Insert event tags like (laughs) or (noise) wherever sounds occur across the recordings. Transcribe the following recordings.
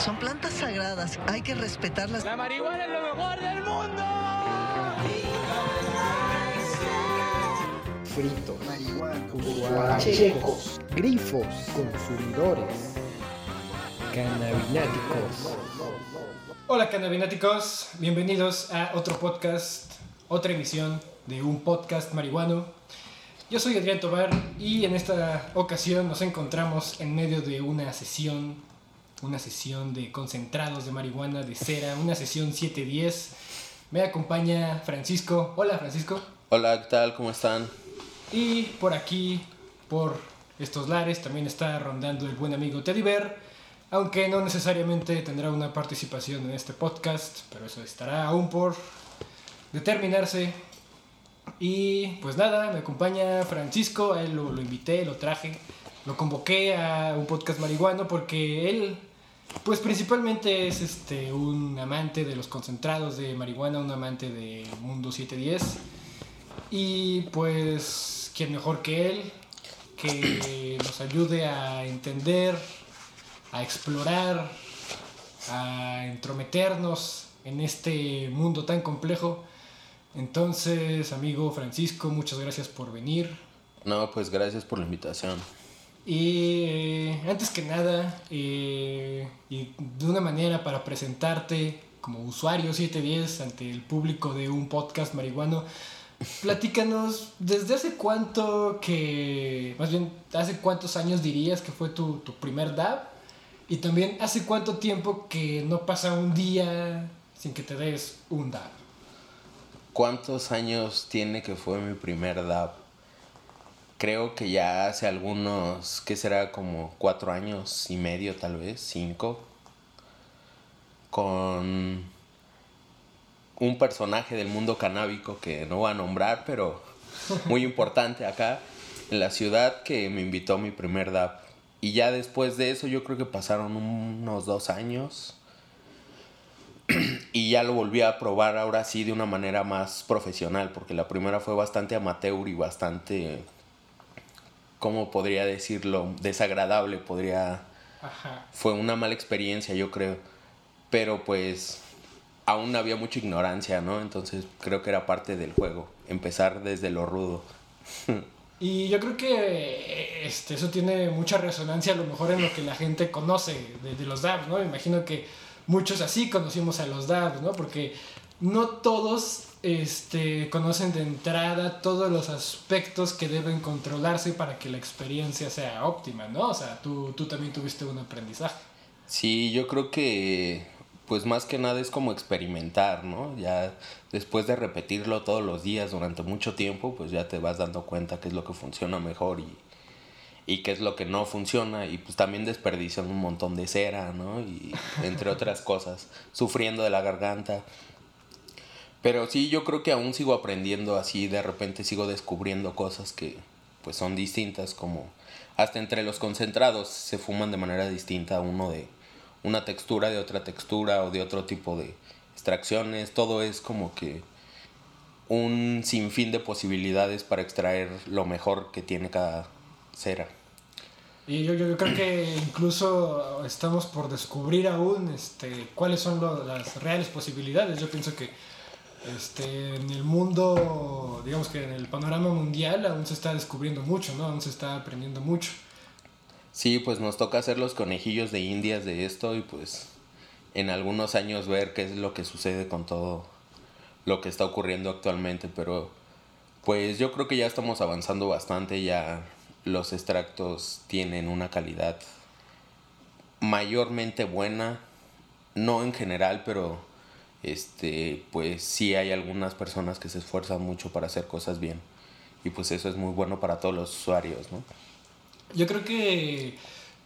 Son plantas sagradas, hay que respetarlas. La marihuana es lo mejor del mundo. fritos, marihuana, checos, grifos, consumidores, cannabináticos. Hola cannabináticos, bienvenidos a otro podcast, otra emisión de un podcast marihuano. Yo soy Adrián Tobar y en esta ocasión nos encontramos en medio de una sesión, una sesión de concentrados de marihuana de cera, una sesión 710. Me acompaña Francisco. Hola Francisco. Hola, ¿qué tal? ¿Cómo están? Y por aquí, por estos lares, también está rondando el buen amigo Teddy Bear, aunque no necesariamente tendrá una participación en este podcast, pero eso estará aún por determinarse. Y pues nada, me acompaña Francisco, a él lo, lo invité, lo traje, lo convoqué a un podcast marihuano porque él, pues principalmente es este, un amante de los concentrados de marihuana, un amante de Mundo 710. Y pues, ¿quién mejor que él? Que (clears throat) nos ayude a entender, a explorar, a entrometernos en este mundo tan complejo. Entonces, amigo Francisco, muchas gracias por venir. No, pues gracias por la invitación. Y eh, antes que nada, eh, y de una manera para presentarte como usuario 710 ante el público de un podcast marihuano, platícanos, ¿desde hace cuánto que, más bien, hace cuántos años dirías que fue tu, tu primer DAB? Y también, ¿hace cuánto tiempo que no pasa un día sin que te des un DAB? ¿Cuántos años tiene que fue mi primer DAB? Creo que ya hace algunos, ¿qué será? Como cuatro años y medio tal vez, cinco. Con un personaje del mundo canábico que no voy a nombrar, pero (laughs) muy importante acá en la ciudad que me invitó a mi primer DAB. Y ya después de eso yo creo que pasaron unos dos años. (clears throat) y ya lo volví a probar ahora sí de una manera más profesional, porque la primera fue bastante amateur y bastante, ¿cómo podría decirlo? Desagradable, podría... Ajá. Fue una mala experiencia, yo creo. Pero pues aún había mucha ignorancia, ¿no? Entonces creo que era parte del juego, empezar desde lo rudo. (laughs) Y yo creo que este, eso tiene mucha resonancia a lo mejor en lo que la gente conoce de, de los DABs, ¿no? Me imagino que muchos así conocimos a los DABs, ¿no? Porque no todos este, conocen de entrada todos los aspectos que deben controlarse para que la experiencia sea óptima, ¿no? O sea, tú, tú también tuviste un aprendizaje. Sí, yo creo que pues más que nada es como experimentar, ¿no? Ya después de repetirlo todos los días durante mucho tiempo, pues ya te vas dando cuenta qué es lo que funciona mejor y, y qué es lo que no funciona y pues también desperdiciando un montón de cera, ¿no? Y entre otras cosas, sufriendo de la garganta. Pero sí, yo creo que aún sigo aprendiendo así, de repente sigo descubriendo cosas que pues son distintas, como hasta entre los concentrados se fuman de manera distinta uno de una textura de otra textura o de otro tipo de extracciones, todo es como que un sinfín de posibilidades para extraer lo mejor que tiene cada cera. Y yo, yo, yo creo que incluso estamos por descubrir aún este, cuáles son las reales posibilidades. Yo pienso que este, en el mundo, digamos que en el panorama mundial aún se está descubriendo mucho, ¿no? Aún se está aprendiendo mucho. Sí, pues nos toca hacer los conejillos de indias de esto y pues en algunos años ver qué es lo que sucede con todo lo que está ocurriendo actualmente, pero pues yo creo que ya estamos avanzando bastante, ya los extractos tienen una calidad mayormente buena, no en general, pero este pues sí hay algunas personas que se esfuerzan mucho para hacer cosas bien y pues eso es muy bueno para todos los usuarios, ¿no? Yo creo que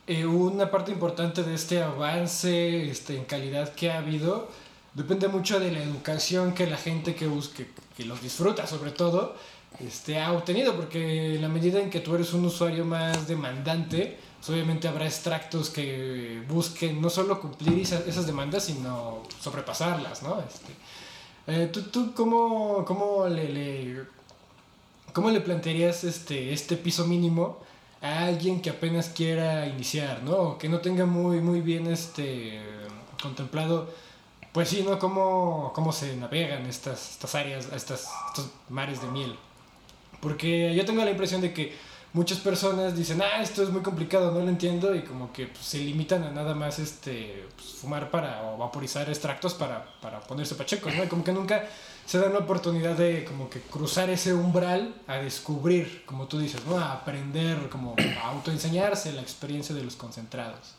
eh, una parte importante de este avance este, en calidad que ha habido depende mucho de la educación que la gente que busque, que los disfruta sobre todo, este, ha obtenido, porque en la medida en que tú eres un usuario más demandante, pues obviamente habrá extractos que busquen no solo cumplir esas, esas demandas, sino sobrepasarlas, ¿no? Este, eh, ¿Tú, tú cómo, cómo le, le- cómo le plantearías este, este piso mínimo a alguien que apenas quiera iniciar, ¿no? O que no tenga muy, muy bien este contemplado, pues sí, ¿no? Cómo, cómo se navegan estas, estas áreas, estas, estos mares de miel. Porque yo tengo la impresión de que muchas personas dicen, ah, esto es muy complicado, no lo entiendo, y como que pues, se limitan a nada más este, pues, fumar para o vaporizar extractos para, para ponerse pachecos, ¿no? Y como que nunca se dan la oportunidad de como que cruzar ese umbral a descubrir, como tú dices, ¿no? A aprender, como a autoenseñarse la experiencia de los concentrados.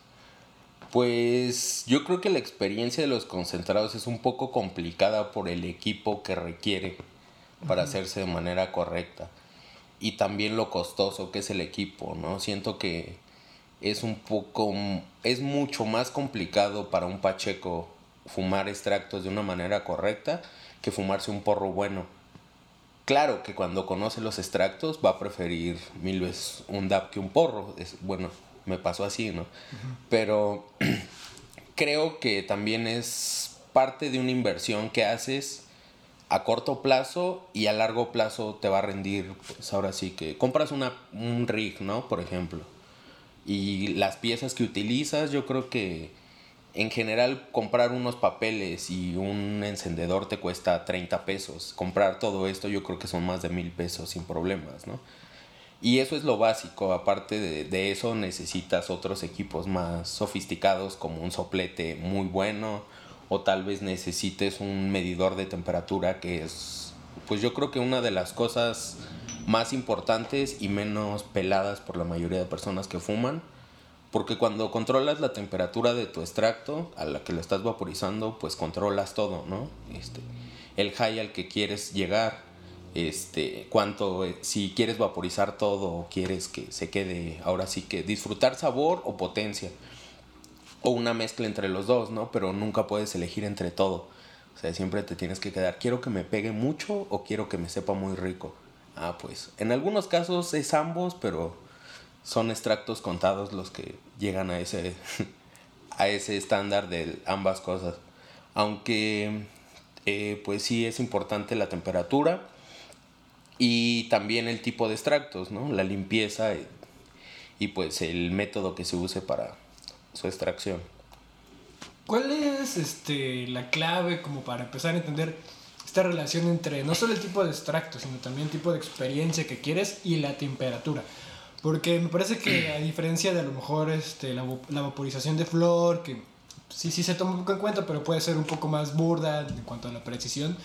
Pues yo creo que la experiencia de los concentrados es un poco complicada por el equipo que requiere para hacerse de manera correcta y también lo costoso que es el equipo, ¿no? Siento que es un poco, es mucho más complicado para un Pacheco fumar extractos de una manera correcta que fumarse un porro bueno. Claro que cuando conoce los extractos va a preferir mil veces un DAP que un porro. Es, bueno, me pasó así, ¿no? Pero (clears throat) creo que también es parte de una inversión que haces a corto plazo y a largo plazo te va a rendir, pues ahora sí que compras una, un rig, ¿no? Por ejemplo. Y las piezas que utilizas, yo creo que en general comprar unos papeles y un encendedor te cuesta 30 pesos. Comprar todo esto yo creo que son más de mil pesos sin problemas, ¿no? Y eso es lo básico. Aparte de, de eso necesitas otros equipos más sofisticados como un soplete muy bueno o tal vez necesites un medidor de temperatura que es pues yo creo que una de las cosas más importantes y menos peladas por la mayoría de personas que fuman porque cuando controlas la temperatura de tu extracto a la que lo estás vaporizando pues controlas todo no este el high al que quieres llegar este cuánto eh, si quieres vaporizar todo o quieres que se quede ahora sí que disfrutar sabor o potencia o una mezcla entre los dos, ¿no? Pero nunca puedes elegir entre todo. O sea, siempre te tienes que quedar, quiero que me pegue mucho o quiero que me sepa muy rico. Ah, pues en algunos casos es ambos, pero son extractos contados los que llegan a ese, (laughs) a ese estándar de ambas cosas. Aunque, eh, pues sí es importante la temperatura y también el tipo de extractos, ¿no? La limpieza y pues el método que se use para, su extracción. ¿Cuál es este, la clave como para empezar a entender esta relación entre no solo el tipo de extracto, sino también el tipo de experiencia que quieres y la temperatura? Porque me parece que a diferencia de a lo mejor este, la, vaporización de flor, que sí, sí se toma un poco en cuenta, pero puede ser un poco más burda en cuanto a la precisión,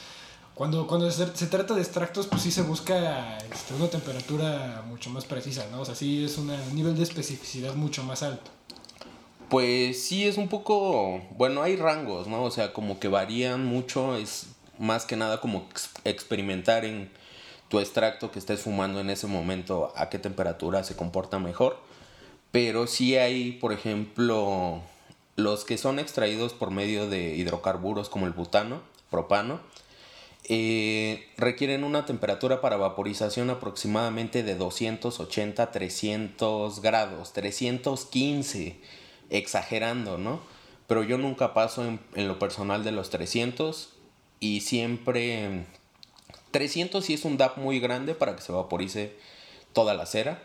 cuando, cuando se, se, trata de extractos, pues sí se busca este, una temperatura mucho más precisa, ¿no? O sea, sí es un nivel de especificidad mucho más alto. Pues sí, es un poco, bueno, hay rangos, ¿no? O sea, como que varían mucho, es más que nada como experimentar en tu extracto que estés fumando en ese momento a qué temperatura se comporta mejor. Pero sí hay, por ejemplo, los que son extraídos por medio de hidrocarburos como el butano, propano, eh, requieren una temperatura para vaporización aproximadamente de 280 a 300 grados, 315 exagerando, ¿no? Pero yo nunca paso en, lo personal de los 300 y siempre... 300 sí es un DAP muy grande para que se vaporice toda la cera.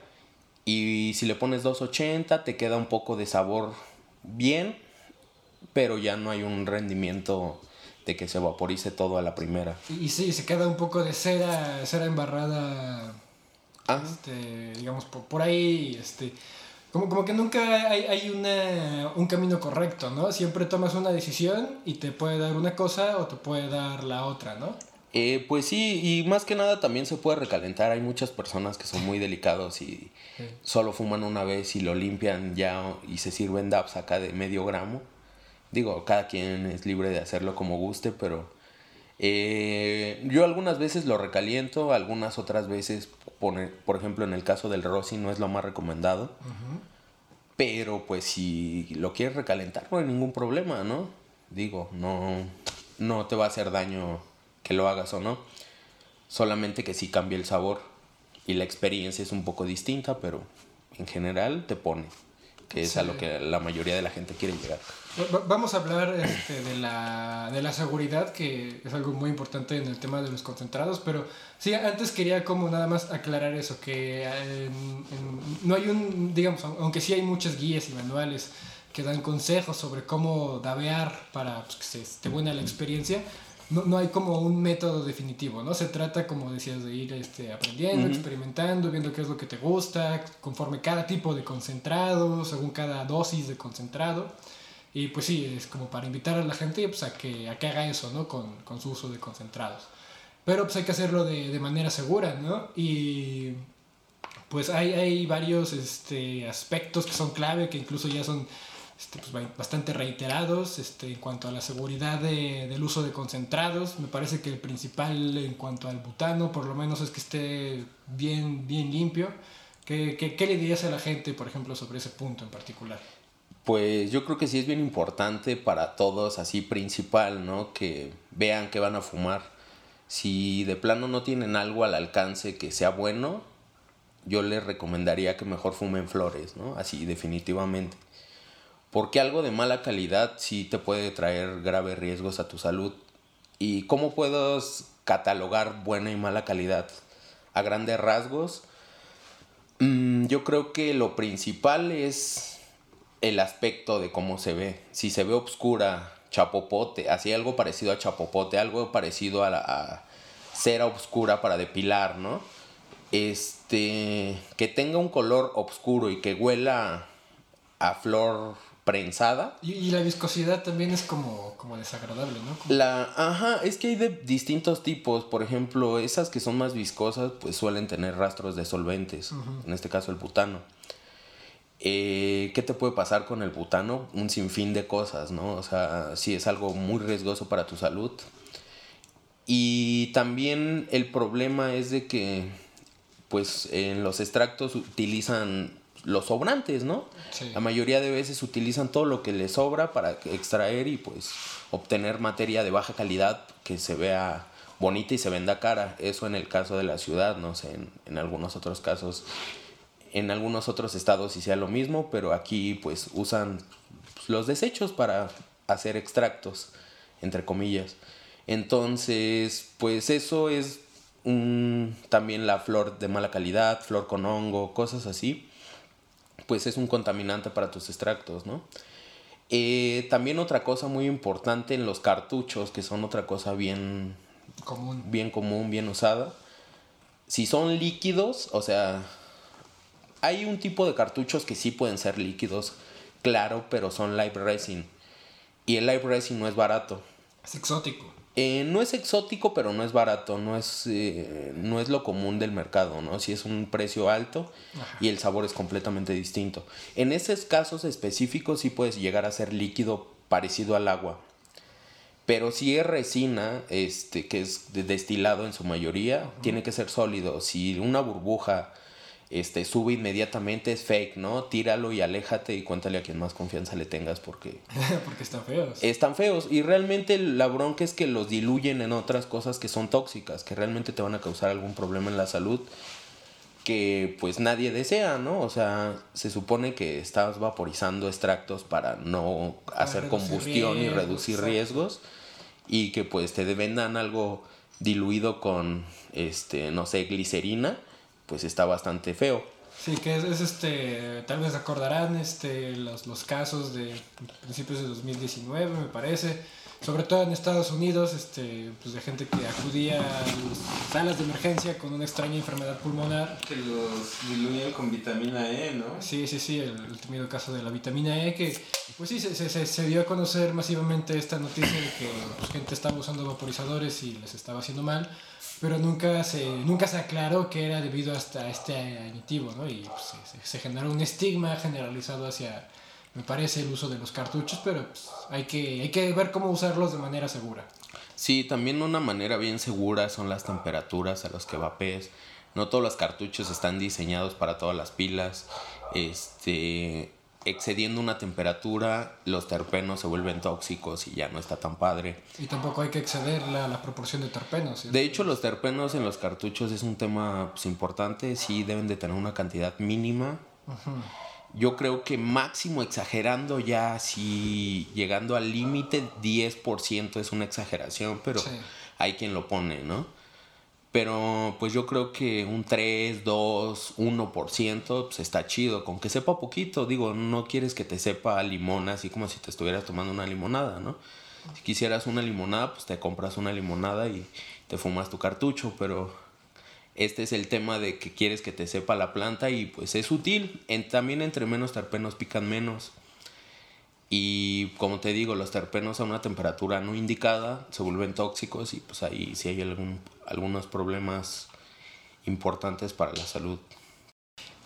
Y si le pones 280 te queda un poco de sabor bien, pero ya no hay un rendimiento de que se vaporice todo a la primera. Y, sí, se queda un poco de cera, cera embarrada, ah. este, digamos, por, por ahí, este, como, como que nunca hay, hay una, un camino correcto, ¿no? Siempre tomas una decisión y te puede dar una cosa o te puede dar la otra, ¿no? Eh, pues sí, y más que nada también se puede recalentar. Hay muchas personas que son muy delicados y solo fuman una vez y lo limpian ya y se sirven DAPs acá de medio gramo. Digo, cada quien es libre de hacerlo como guste, pero eh, yo algunas veces lo recaliento, algunas otras veces por ejemplo, en el caso del Rossi no es lo más recomendado. Pero pues si lo quieres recalentar no hay ningún problema, ¿no? Digo, no, no te va a hacer daño que lo hagas o no. Solamente que sí cambia el sabor y la experiencia es un poco distinta, pero en general te pone, que es a lo que la mayoría de la gente quiere llegar. Vamos a hablar este, de, la, de la seguridad, que es algo muy importante en el tema de los concentrados, pero sí, antes quería como nada más aclarar eso, que no hay un, digamos, aunque sí hay muchas guías y manuales que dan consejos sobre cómo dabear para pues, que se esté buena la experiencia, no, no, hay como un método definitivo, ¿no? Se trata, como decías, de ir este, aprendiendo, experimentando, viendo qué es lo que te gusta, conforme cada tipo de concentrado, según cada dosis de concentrado. Y pues sí, es como para invitar a la gente pues, a, que, a que haga eso, ¿no? Con, con su uso de concentrados. Pero pues hay que hacerlo de, de manera segura, ¿no? Y pues hay, hay varios este, aspectos que son clave, que incluso ya son este, pues, bastante reiterados este, en cuanto a la seguridad de, del uso de concentrados. Me parece que el principal en cuanto al butano, por lo menos, es que esté bien, bien limpio. ¿Qué, qué, qué le dirías a la gente, por ejemplo, sobre ese punto en particular? Pues yo creo que sí es bien importante para todos, así principal, ¿no? Que vean que van a fumar. Si de plano no tienen algo al alcance que sea bueno, yo les recomendaría que mejor fumen flores, ¿no? Así definitivamente. Porque algo de mala calidad sí te puede traer graves riesgos a tu salud. ¿Y cómo puedes catalogar buena y mala calidad? A grandes rasgos, mm, yo creo que lo principal es el aspecto de cómo se ve. Si se ve oscura, chapopote, así algo parecido a chapopote, algo parecido a, la, cera oscura para depilar, ¿no? Este, que tenga un color oscuro y que huela a flor prensada. Y, la viscosidad también es como, como desagradable, ¿no? La, ajá, es que hay de distintos tipos. Por ejemplo, esas que son más viscosas, pues suelen tener rastros de solventes. En este caso, el butano. Eh, ¿Qué te puede pasar con el butano? Un sinfín de cosas, ¿no? O sea, sí es algo muy riesgoso para tu salud. Y también el problema es de que, pues, en los extractos utilizan los sobrantes, ¿no? La mayoría de veces utilizan todo lo que les sobra para extraer y pues obtener materia de baja calidad que se vea bonita y se venda cara. Eso en el caso de la ciudad, no sé, en, algunos otros casos, en algunos otros estados sí sea lo mismo, pero aquí pues usan los desechos para hacer extractos, entre comillas. Entonces, pues eso es también la flor de mala calidad, flor con hongo, cosas así pues es un contaminante para tus extractos, ¿no? Eh, también otra cosa muy importante en los cartuchos, que son otra cosa bien común, bien, común, bien usada. Si son líquidos, o sea, hay un tipo de cartuchos que sí pueden ser líquidos, claro, pero son live resin. Y el live resin no es barato. Es exótico. Eh, no es exótico, pero no es barato, no es, eh, no es lo común del mercado, ¿no? Si es un precio alto y el sabor es completamente distinto. En esos casos específicos sí puedes llegar a ser líquido parecido al agua. Pero si es resina, este, que es destilado en su mayoría, tiene que ser sólido. Si una burbuja este, sube inmediatamente, es fake, ¿no? Tíralo y aléjate y cuéntale a quien más confianza le tengas porque... (laughs) porque están feos. Están feos y realmente la bronca es que los diluyen en otras cosas que son tóxicas, que realmente te van a causar algún problema en la salud que pues nadie desea, ¿no? O sea, se supone que estás vaporizando extractos para no hacer combustión y reducir riesgos y que pues te vendan algo diluido con, este, no sé, glicerina pues está bastante feo. Sí, que es, este, tal vez acordarán este, los, los casos de principios de 2019, me parece, sobre todo en Estados Unidos, este, pues de gente que acudía a las salas de emergencia con una extraña enfermedad pulmonar. Que los diluyen con vitamina E, ¿no? Sí, sí, sí, el, temido caso de la vitamina E, que pues sí, se, se, se dio a conocer masivamente esta noticia de que pues, gente estaba usando vaporizadores y les estaba haciendo mal pero nunca se, nunca se aclaró que era debido hasta este aditivo, ¿no? Y pues, se, generó un estigma generalizado hacia, me parece, el uso de los cartuchos, pero pues, hay, que, hay que ver cómo usarlos de manera segura. Sí, también una manera bien segura son las temperaturas a las que vapees. No todos los cartuchos están diseñados para todas las pilas. Este, excediendo una temperatura, los terpenos se vuelven tóxicos y ya no está tan padre. Y tampoco hay que exceder la, la proporción de terpenos. De hecho, los terpenos en los cartuchos es un tema pues, importante, sí deben de tener una cantidad mínima. Yo creo que máximo exagerando ya, si llegando al límite, 10% es una exageración, pero hay quien lo pone, ¿no? Pero pues yo creo que un 3, 2, 1% pues está chido, con que sepa poquito. Digo, no quieres que te sepa limón así como si te estuvieras tomando una limonada, ¿no? Si quisieras una limonada, pues te compras una limonada y te fumas tu cartucho, pero este es el tema de que quieres que te sepa la planta y pues es útil. En, también entre menos terpenos pican menos. Y como te digo, los terpenos a una temperatura no indicada se vuelven tóxicos y pues ahí sí hay algunos problemas importantes para la salud.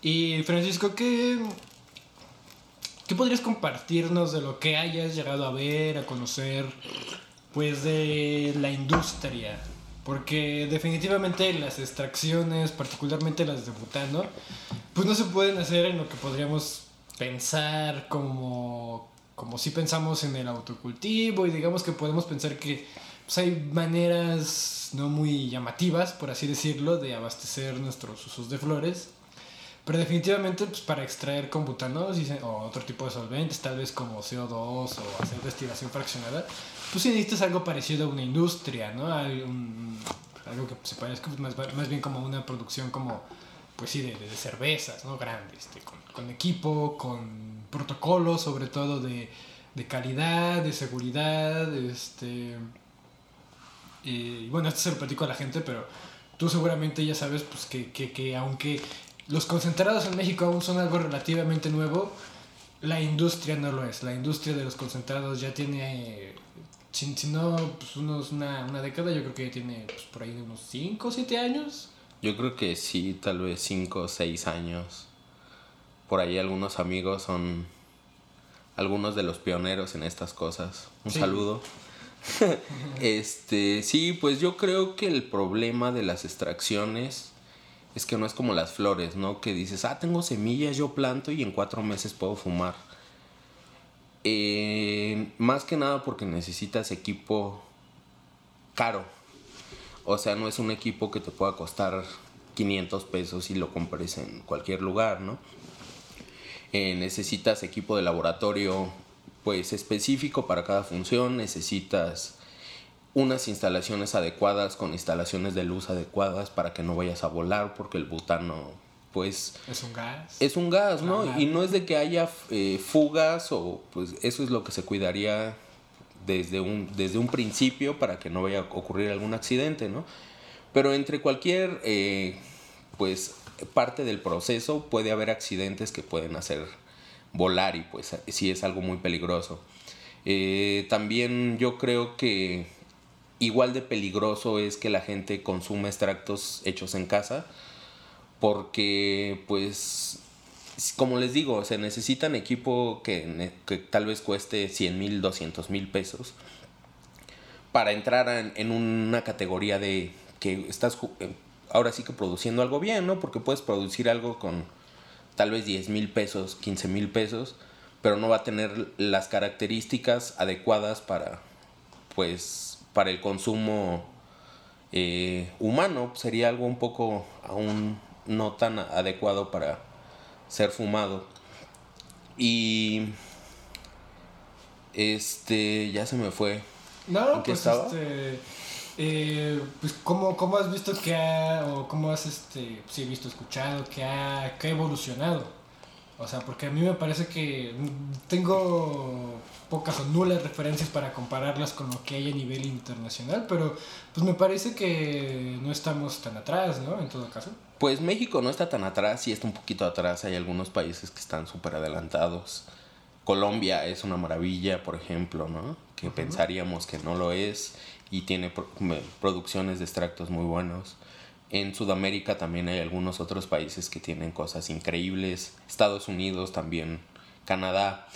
Y Francisco, ¿qué, ¿qué podrías compartirnos de lo que hayas llegado a ver, a conocer, pues de la industria? Porque definitivamente las extracciones, particularmente las de butano, pues no se pueden hacer en lo que podríamos pensar como como si pensamos en el autocultivo y digamos que podemos pensar que pues, hay maneras no muy llamativas, por así decirlo, de abastecer nuestros usos de flores. Pero definitivamente pues, para extraer con butano o otro tipo de solventes, tal vez como CO2 o hacer destilación fraccionada, pues sí necesitas algo parecido a una industria, ¿no? algo que se parezca más, más bien como una producción como pues sí, de, de cervezas, ¿no? Grandes, este, con, equipo, con protocolos, sobre todo de, de calidad, de seguridad, este... Y bueno, esto se lo platico a la gente, pero tú seguramente ya sabes pues, que, que, que aunque los concentrados en México aún son algo relativamente nuevo, la industria no lo es. La industria de los concentrados ya tiene, si no, pues unos, una, una década, yo creo que ya tiene pues, por ahí unos 5 o 7 años. Yo creo que sí, tal vez 5 o 6 años. Por ahí algunos amigos son algunos de los pioneros en estas cosas. Un Sí. saludo. (laughs) este, sí, pues yo creo que el problema de las extracciones es que no es como las flores, ¿no? Que dices, ah, tengo semillas, yo planto y en cuatro meses puedo fumar. Eh, más que nada porque necesitas equipo caro. O sea, no es un equipo que te pueda costar 500 pesos y lo compres en cualquier lugar, ¿no? Eh, necesitas equipo de laboratorio pues específico para cada función, necesitas unas instalaciones adecuadas con instalaciones de luz adecuadas para que no vayas a volar porque el butano pues Es un gas. es un gas, ¿no? Y no es de que haya eh, fugas o pues eso es lo que se cuidaría desde un, desde un principio para que no vaya a ocurrir algún accidente, ¿no? Pero entre cualquier eh, pues parte del proceso puede haber accidentes que pueden hacer volar y pues sí es algo muy peligroso. Eh, también yo creo que igual de peligroso es que la gente consuma extractos hechos en casa porque pues como les digo, se necesitan equipo que, que tal vez cueste 100 mil, 200 mil pesos para entrar en, una categoría de que estás eh, ahora sí que produciendo algo bien, ¿no? Porque puedes producir algo con tal vez 10 mil pesos, 15 mil pesos, pero no va a tener las características adecuadas para, pues, para el consumo eh, humano. Sería algo un poco aún no tan adecuado para ser fumado. Y este ya se me fue. No, ¿En qué pues estaba? este. eh, pues ¿cómo, cómo has visto que ha, o cómo has este, sí, visto, escuchado que ha, que ha evolucionado? O sea, porque a mí me parece que tengo pocas o nulas referencias para compararlas con lo que hay a nivel internacional, pero pues me parece que no estamos tan atrás, ¿no? En todo caso. Pues México no está tan atrás, sí está un poquito atrás. Hay algunos países que están súper adelantados. Colombia es una maravilla, por ejemplo, ¿no? Que pensaríamos que no lo es y tiene producciones de extractos muy buenos. En Sudamérica también hay algunos otros países que tienen cosas increíbles. Estados Unidos también, Canadá.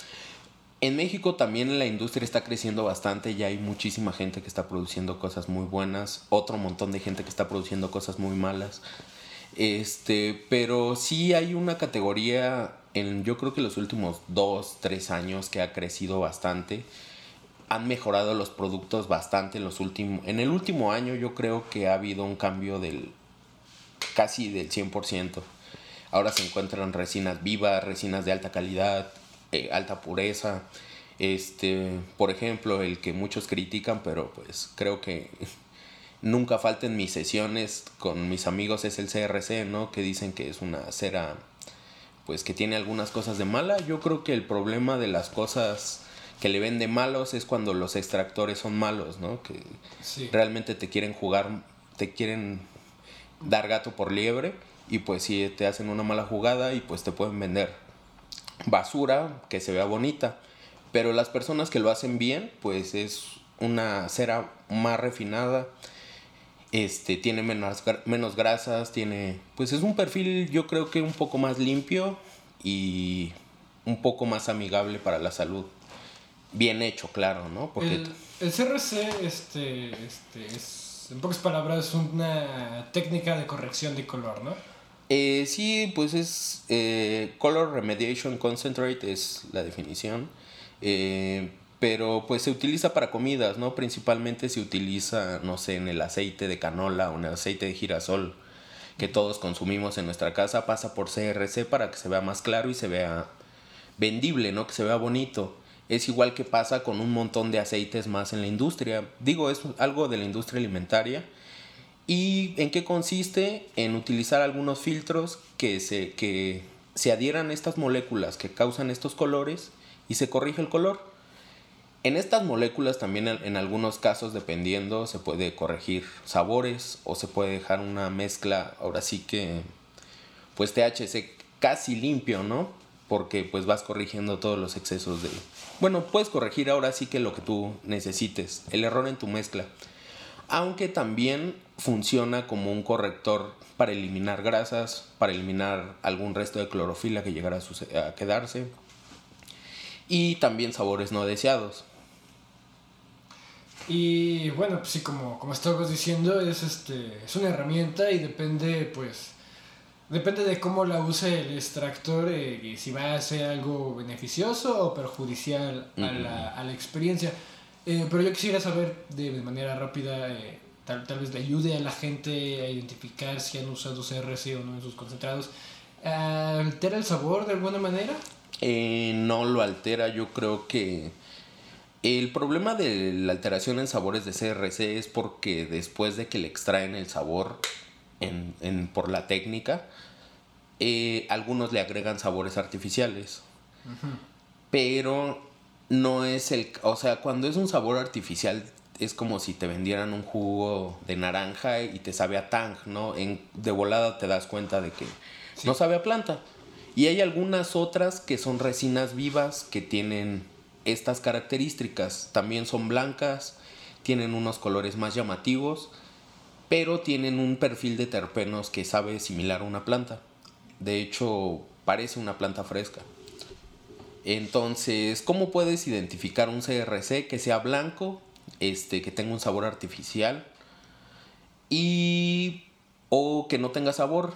En México también la industria está creciendo bastante, ya hay muchísima gente que está produciendo cosas muy buenas, otro montón de gente que está produciendo cosas muy malas. Este, pero sí hay una categoría en yo creo que los últimos dos, tres años que ha crecido bastante. Han mejorado los productos bastante en los últimos. En el último año yo creo que ha habido un cambio del casi del 100%. Ahora se encuentran resinas vivas, resinas de alta calidad, eh, alta pureza. Este, por ejemplo, el que muchos critican, pero pues creo que (laughs) nunca falta en mis sesiones con mis amigos es el CRC, ¿no? Que dicen que es una cera, pues que tiene algunas cosas de mala. Yo creo que el problema de las cosas que le ven de malos es cuando los extractores son malos, ¿no? Que Sí. realmente te quieren jugar, te quieren dar gato por liebre y pues si te hacen una mala jugada y pues te pueden vender basura que se vea bonita. Pero las personas que lo hacen bien, pues es una cera más refinada, este, tiene menos, menos grasas, tiene, pues es un perfil yo creo que un poco más limpio y un poco más amigable para la salud. Bien hecho, claro, ¿no? Porque El, el CRC, este, este, es, en pocas palabras, una técnica de corrección de color, ¿no? Eh, sí, pues es eh, Color Remediation Concentrate es la definición. Eh, pero pues se utiliza para comidas, ¿no? Principalmente se utiliza, no sé, en el aceite de canola o en el aceite de girasol que todos consumimos en nuestra casa, pasa por CRC para que se vea más claro y se vea vendible, ¿no? Que se vea bonito. Es igual que pasa con un montón de aceites más en la industria. Digo, es algo de la industria alimentaria. ¿Y en qué consiste? En utilizar algunos filtros que se, que se adhieran a estas moléculas que causan estos colores y se corrige el color. En estas moléculas también en algunos casos, dependiendo, se puede corregir sabores o se puede dejar una mezcla, ahora sí que, pues THC casi limpio, ¿no? Porque pues vas corrigiendo todos los excesos de... Bueno, puedes corregir ahora sí que lo que tú necesites, el error en tu mezcla aunque también funciona como un corrector para eliminar grasas, para eliminar algún resto de clorofila que llegara a, quedarse y también sabores no deseados. Y bueno, pues sí, como, como estábamos diciendo, es, este, es una herramienta y depende, pues, depende de cómo la use el extractor eh, y si va a ser algo beneficioso o perjudicial a, la, a la experiencia. Eh, pero yo quisiera saber de, de manera rápida, eh, tal, tal vez le ayude a la gente a identificar si han usado CRC o no en sus concentrados. ¿Altera el sabor de alguna manera? Eh, no lo altera, yo creo que el problema de la alteración en sabores de CRC es porque después de que le extraen el sabor en, en- por la técnica, eh, algunos le agregan sabores artificiales. Pero no es el... O sea, cuando es un sabor artificial es como si te vendieran un jugo de naranja y te sabe a tang, ¿no? En, de volada te das cuenta de que no sabe a planta. Y hay algunas otras que son resinas vivas que tienen estas características. También son blancas, tienen unos colores más llamativos, pero tienen un perfil de terpenos que sabe similar a una planta. De hecho, parece una planta fresca. Entonces, ¿cómo puedes identificar un CRC que sea blanco, este, que tenga un sabor artificial y o que no tenga sabor?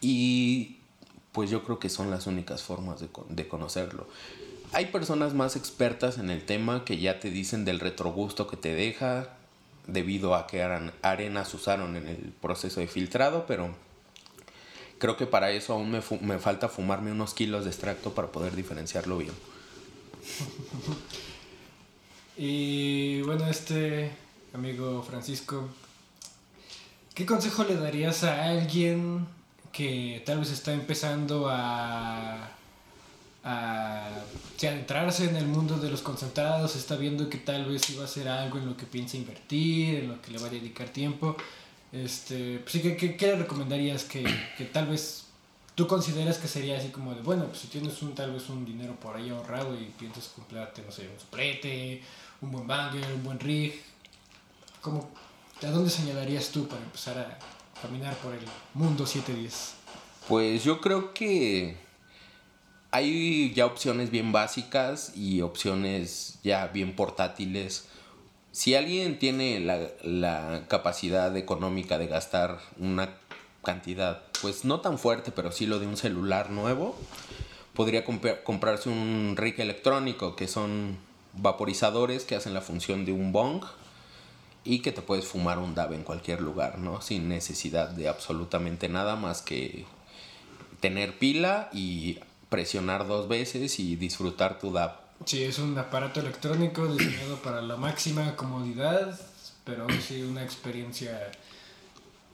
Y pues yo creo que son las únicas formas de, con- de conocerlo. Hay personas más expertas en el tema que ya te dicen del retrogusto que te deja debido a que arenas usaron en el proceso de filtrado, pero creo que para eso aún me, me falta fumarme unos kilos de extracto para poder diferenciarlo bien. (laughs) Y bueno, este amigo Francisco, ¿qué consejo le darías a alguien que tal vez está empezando a, a sí, adentrarse en el mundo de los concentrados, está viendo que tal vez iba a hacer algo en lo que piensa invertir, en lo que le va a dedicar tiempo? Este, pues ¿qué, qué, qué le recomendarías que, que tal vez tú consideras que sería así como de, bueno, pues si tienes un tal vez un dinero por ahí ahorrado y piensas comprarte, no sé, un soplete, un buen banger, un buen rig, ¿cómo, ¿a dónde señalarías tú para empezar a caminar por el mundo 710? Pues yo creo que hay ya opciones bien básicas y opciones ya bien portátiles. Si alguien tiene la, capacidad económica de gastar una cantidad, pues no tan fuerte, pero sí lo de un celular nuevo, podría compra- comprarse un rig electrónico, que son vaporizadores que hacen la función de un bong y que te puedes fumar un dab en cualquier lugar, ¿no? Sin necesidad de absolutamente nada más que tener pila y presionar dos veces y disfrutar tu dab. Sí, es un aparato electrónico diseñado para la máxima comodidad, pero sí una experiencia,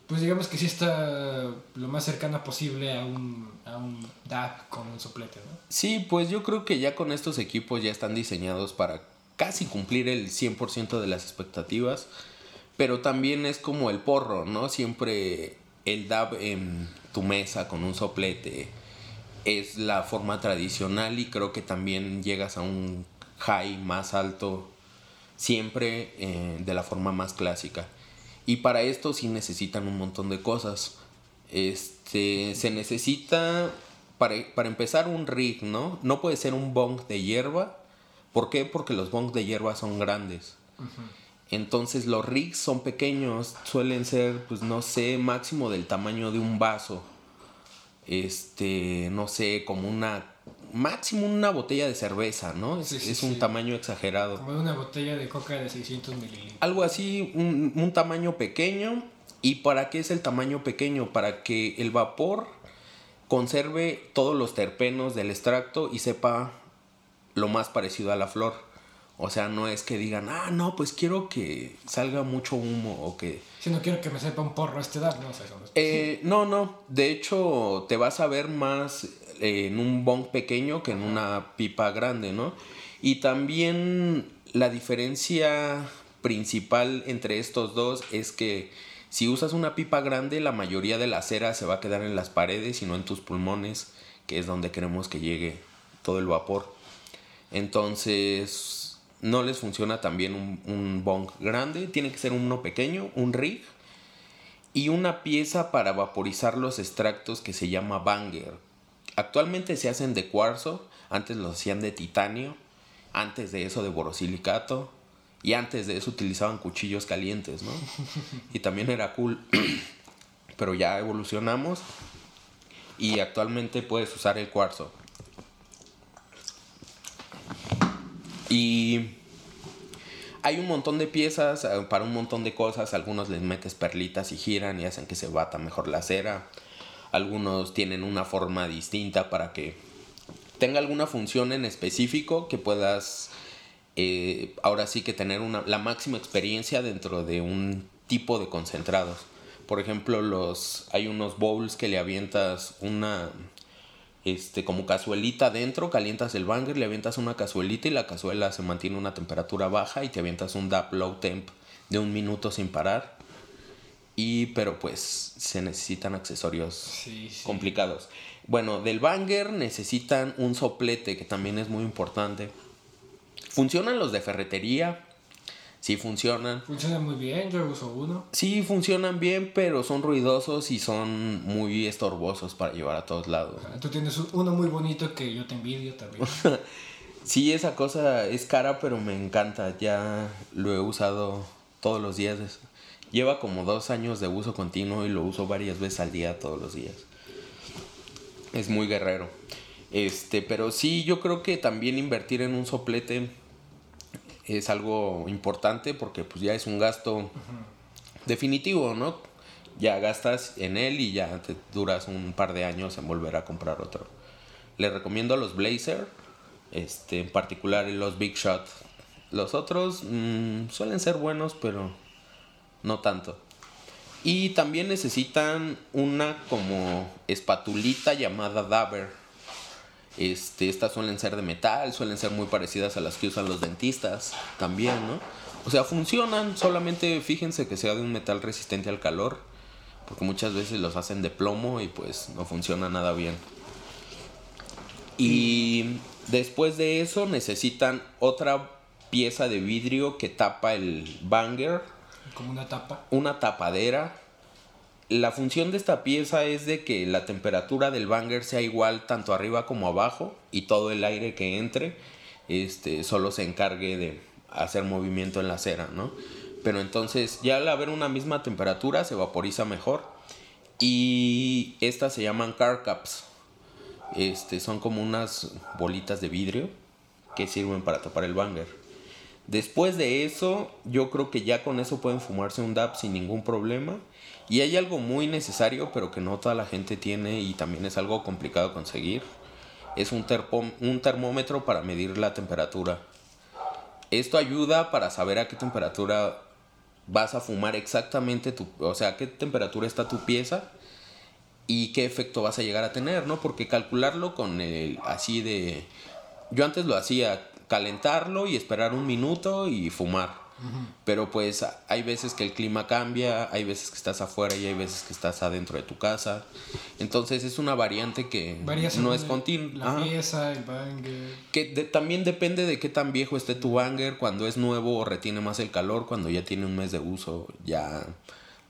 pues digamos que sí está lo más cercana posible a un, a un DAB con un soplete, ¿no? Sí, pues yo creo que ya con estos equipos ya están diseñados para casi cumplir el 100% de las expectativas, pero también es como el porro, ¿no? Siempre el DAB en tu mesa con un soplete es la forma tradicional y creo que también llegas a un high más alto siempre eh, de la forma más clásica. Y para esto sí necesitan un montón de cosas. Este, se necesita, para, para empezar, un rig, ¿no? No puede ser un bong de hierba. ¿Por qué? Porque los bongs de hierba son grandes. Entonces los rigs son pequeños, suelen ser, pues no sé, máximo del tamaño de un vaso. Este, no sé, como una máximo una botella de cerveza, ¿no? Es, Sí, sí, es un sí. tamaño exagerado. Como una botella de coca de 600 mililitros. Algo así, un, un tamaño pequeño. ¿Y para qué es el tamaño pequeño? Para que el vapor conserve todos los terpenos del extracto y sepa lo más parecido a la flor. O sea, no es que digan, ah, no, pues quiero que salga mucho humo o que... Si no quiero que me sepa un porro este DAB, no sé, eso no es- Eh, no, no, de hecho te vas a ver más eh, en un bong pequeño que en una pipa grande, ¿no? Y también la diferencia principal entre estos dos es que si usas una pipa grande, la mayoría de la cera se va a quedar en las paredes y no en tus pulmones, que es donde queremos que llegue todo el vapor. Entonces, no les funciona también un, un bong grande, tiene que ser uno pequeño, un rig, y una pieza para vaporizar los extractos que se llama banger. Actualmente se hacen de cuarzo, antes los hacían de titanio, antes de eso de borosilicato y antes de eso utilizaban cuchillos calientes, ¿no? (laughs) Y también era cool. (clears throat) Pero ya evolucionamos y actualmente puedes usar el cuarzo. Y hay un montón de piezas eh, para un montón de cosas. Algunos les metes perlitas y giran y hacen que se bata mejor la cera. Algunos tienen una forma distinta para que tenga alguna función en específico que puedas eh, ahora sí que tener una, la máxima experiencia dentro de un tipo de concentrados. Por ejemplo, los hay unos bowls que le avientas una este como cazuelita dentro, calientas el banger, le avientas una cazuelita y la cazuela se mantiene a una temperatura baja y te avientas un DAP low temp de un minuto sin parar. Y pero pues se necesitan accesorios Sí, sí. complicados. Bueno, del banger necesitan un soplete que también es muy importante. ¿Funcionan los de ferretería? Sí funcionan. Funciona muy bien, yo uso uno. Sí funcionan bien, pero son ruidosos y son muy estorbosos para llevar a todos lados. Ah, Tú tienes un- uno muy bonito que yo te envidio también. (laughs) Sí, esa cosa es cara, pero me encanta. Ya lo he usado todos los días. Lleva como dos años de uso continuo y lo uso varias veces al día, todos los días. Es muy guerrero. Este, pero sí, yo creo que también invertir en un soplete es algo importante porque pues ya es un gasto definitivo, ¿no? Ya gastas en él y ya te duras un par de años en volver a comprar otro. Le recomiendo los Blazer, este, en particular los Big Shot. Los otros mm, suelen ser buenos, pero no tanto. Y también necesitan una como espatulita llamada Dabber. Este, estas suelen ser de metal, suelen ser muy parecidas a las que usan los dentistas también, ¿no? O sea, funcionan, solamente fíjense que sea de un metal resistente al calor, porque muchas veces los hacen de plomo y pues no funciona nada bien. Y después de eso necesitan otra pieza de vidrio que tapa el banger Como una tapa. una tapadera. La función de esta pieza es de que la temperatura del banger sea igual tanto arriba como abajo y todo el aire que entre este, solo se encargue de hacer movimiento en la cera, ¿no? Pero entonces ya al haber una misma temperatura se vaporiza mejor y estas se llaman car caps. Este, son como unas bolitas de vidrio que sirven para tapar el banger. Después de eso, yo creo que ya con eso pueden fumarse un DAP sin ningún problema. Y hay algo muy necesario, pero que no toda la gente tiene y también es algo complicado conseguir. Es un, un termómetro para medir la temperatura. Esto ayuda para saber a qué temperatura vas a fumar exactamente tu, o sea, qué temperatura está tu pieza y qué efecto vas a llegar a tener, ¿no? Porque calcularlo con el así de yo antes lo hacía calentarlo y esperar un minuto y fumar. Pero pues hay veces que el clima cambia, hay veces que estás afuera y hay veces que estás adentro de tu casa. Entonces es una variante que no es continua. La pieza, el banger. Que también depende de qué tan viejo esté tu banger. Cuando es nuevo retiene más el calor, cuando ya tiene un mes de uso ya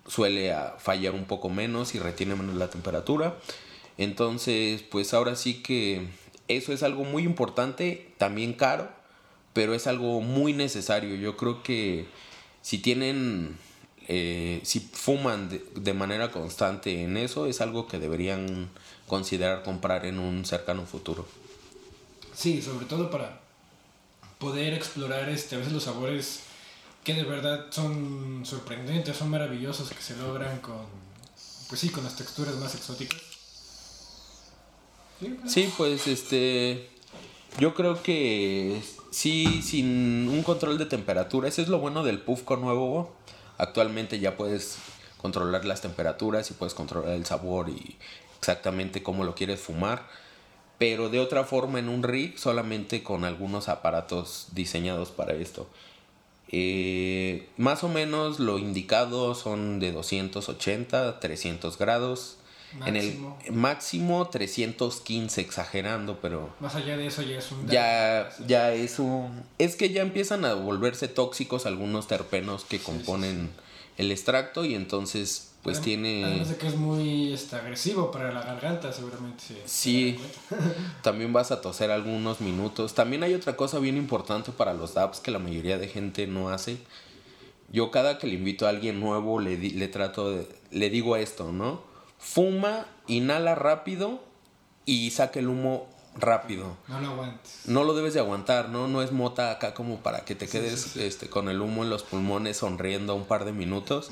suele fallar un poco menos y retiene menos la temperatura. Entonces pues ahora sí que eso es algo muy importante, también caro pero es algo muy necesario. Yo creo que si tienen, eh, si fuman de, manera constante en eso, es algo que deberían considerar comprar en un cercano futuro. Sí, sobre todo para poder explorar este, a veces los sabores que de verdad son sorprendentes, son maravillosos, que se logran con, pues sí, con las texturas más exóticas. Sí, pues este, yo creo que sí, sin un control de temperatura. Ese es lo bueno del Pufco nuevo. Actualmente ya puedes controlar las temperaturas y puedes controlar el sabor y exactamente cómo lo quieres fumar. Pero de otra forma en un rig solamente con algunos aparatos diseñados para esto. Eh, más o menos lo indicado son de 280 300 grados. En el máximo 315, exagerando, pero... Más allá de eso ya es un... Ya, ya es un... Es que ya empiezan a volverse tóxicos algunos terpenos que componen el extracto y entonces pues tiene... Además de que es muy este, agresivo para la garganta, seguramente. Sí, (laughs) también vas a toser algunos minutos. También hay otra cosa bien importante para los DAPs que la mayoría de gente no hace. Yo cada que le invito a alguien nuevo le, le trato de... Le digo esto, ¿no? Fuma, inhala rápido y saca el humo rápido. No lo aguantes. No lo debes de aguantar, ¿no? No es mota acá como para que te quedes Este, con el humo en los pulmones sonriendo un par de minutos.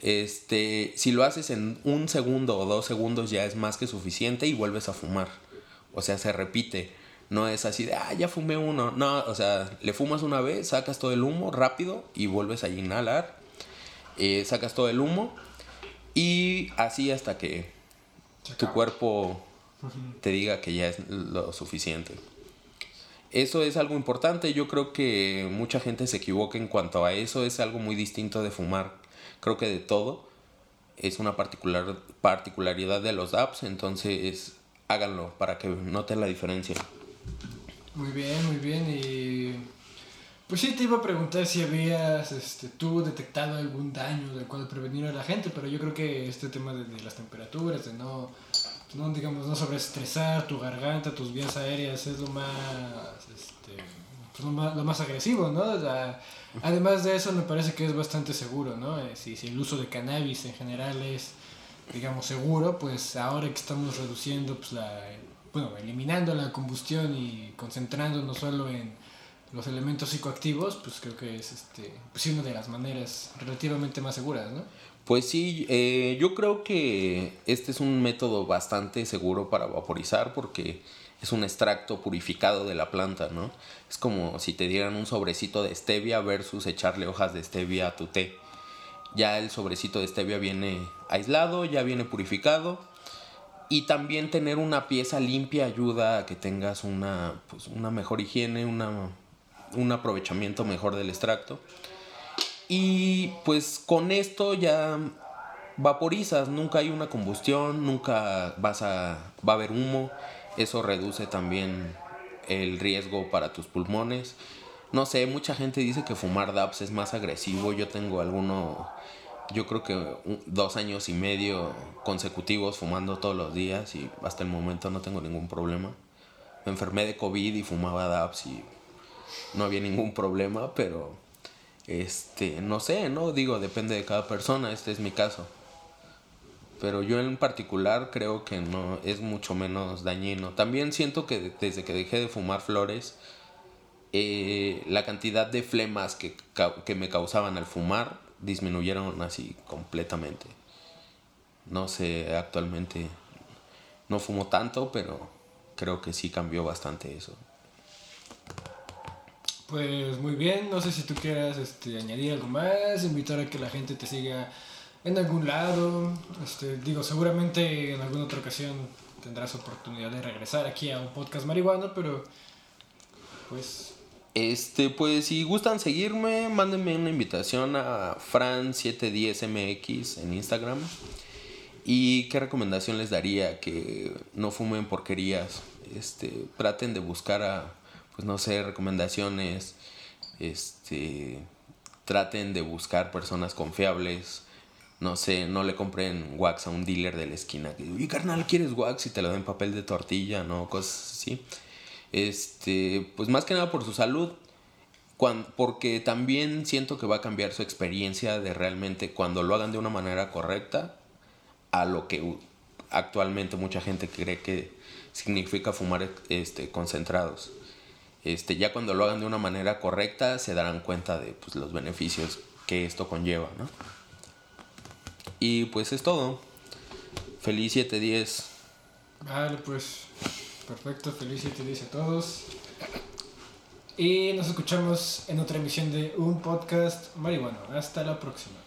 Este, si lo haces en un segundo o dos segundos ya es más que suficiente y vuelves a fumar. O sea, se repite. No es así de, ah, ya fumé uno. No, o sea, le fumas una vez, sacas todo el humo rápido y vuelves a inhalar. Eh, sacas todo el humo y así hasta que tu cuerpo te diga que ya es lo suficiente. Eso es algo importante. Yo creo que mucha gente se equivoca en cuanto a eso. Es algo muy distinto de fumar. Creo que de todo. Es una particular, particularidad de los apps. Entonces háganlo para que noten la diferencia. Muy bien, muy bien. Y pues sí, te iba a preguntar si habías este, tú detectado algún daño del cual prevenir a la gente, pero yo creo que este tema de, las temperaturas, de no, no, digamos, no sobreestresar tu garganta, tus vías aéreas, es lo más, este, pues lo, más agresivo, ¿no? además de eso, me parece que es bastante seguro, ¿no? Eh, si, si el uso de cannabis en general es, digamos, seguro, pues ahora que estamos reduciendo, pues la, bueno, eliminando la combustión y concentrándonos solo en los elementos psicoactivos, pues creo que es este, pues una de las maneras relativamente más seguras, ¿no? Pues sí, eh, yo creo que este es un método bastante seguro para vaporizar porque es un extracto purificado de la planta, ¿no? Es como si te dieran un sobrecito de stevia versus echarle hojas de stevia a tu té. Ya el sobrecito de stevia viene aislado, ya viene purificado. Y también tener una pieza limpia ayuda a que tengas una, pues, una mejor higiene, una un aprovechamiento mejor del extracto. Y pues con esto ya vaporizas, nunca hay una combustión, nunca vas a, va a haber humo, eso reduce también el riesgo para tus pulmones. No sé, mucha gente dice que fumar DAPS es más agresivo, yo tengo alguno, yo creo que dos años y medio consecutivos fumando todos los días y hasta el momento no tengo ningún problema. Me enfermé de COVID y fumaba DAPS y no había ningún problema, pero este, no sé, ¿no? Digo, depende de cada persona, este es mi caso. Pero yo en particular creo que no es mucho menos dañino. También siento que desde que dejé de fumar flores, eh, la cantidad de flemas que, que me causaban al fumar disminuyeron así completamente. No sé, actualmente no fumo tanto, pero creo que sí cambió bastante eso. Pues muy bien, no sé si tú quieras este, añadir algo más, invitar a que la gente te siga en algún lado. Este, digo, seguramente en alguna otra ocasión tendrás oportunidad de regresar aquí a un podcast marihuana, pero pues Este, pues si gustan seguirme, mándenme una invitación a Fran710MX en Instagram. ¿Y qué recomendación les daría? Que no fumen porquerías. Este, traten de buscar a, pues no sé, recomendaciones. Este, traten de buscar personas confiables. No sé, no le compren wax a un dealer de la esquina. Que, y carnal, ¿quieres wax? Y te lo den papel de tortilla, ¿no? Cosas así. Este, pues más que nada por su salud. Cuan- porque también siento que va a cambiar su experiencia de realmente cuando lo hagan de una manera correcta a lo que actualmente mucha gente cree que significa fumar este, concentrados. Este, ya cuando lo hagan de una manera correcta se darán cuenta de pues, los beneficios que esto conlleva, ¿no? Y pues es todo. Feliz 710. Vale, pues perfecto, feliz 7 días a todos. Y nos escuchamos en otra emisión de un podcast marihuano. Hasta la próxima.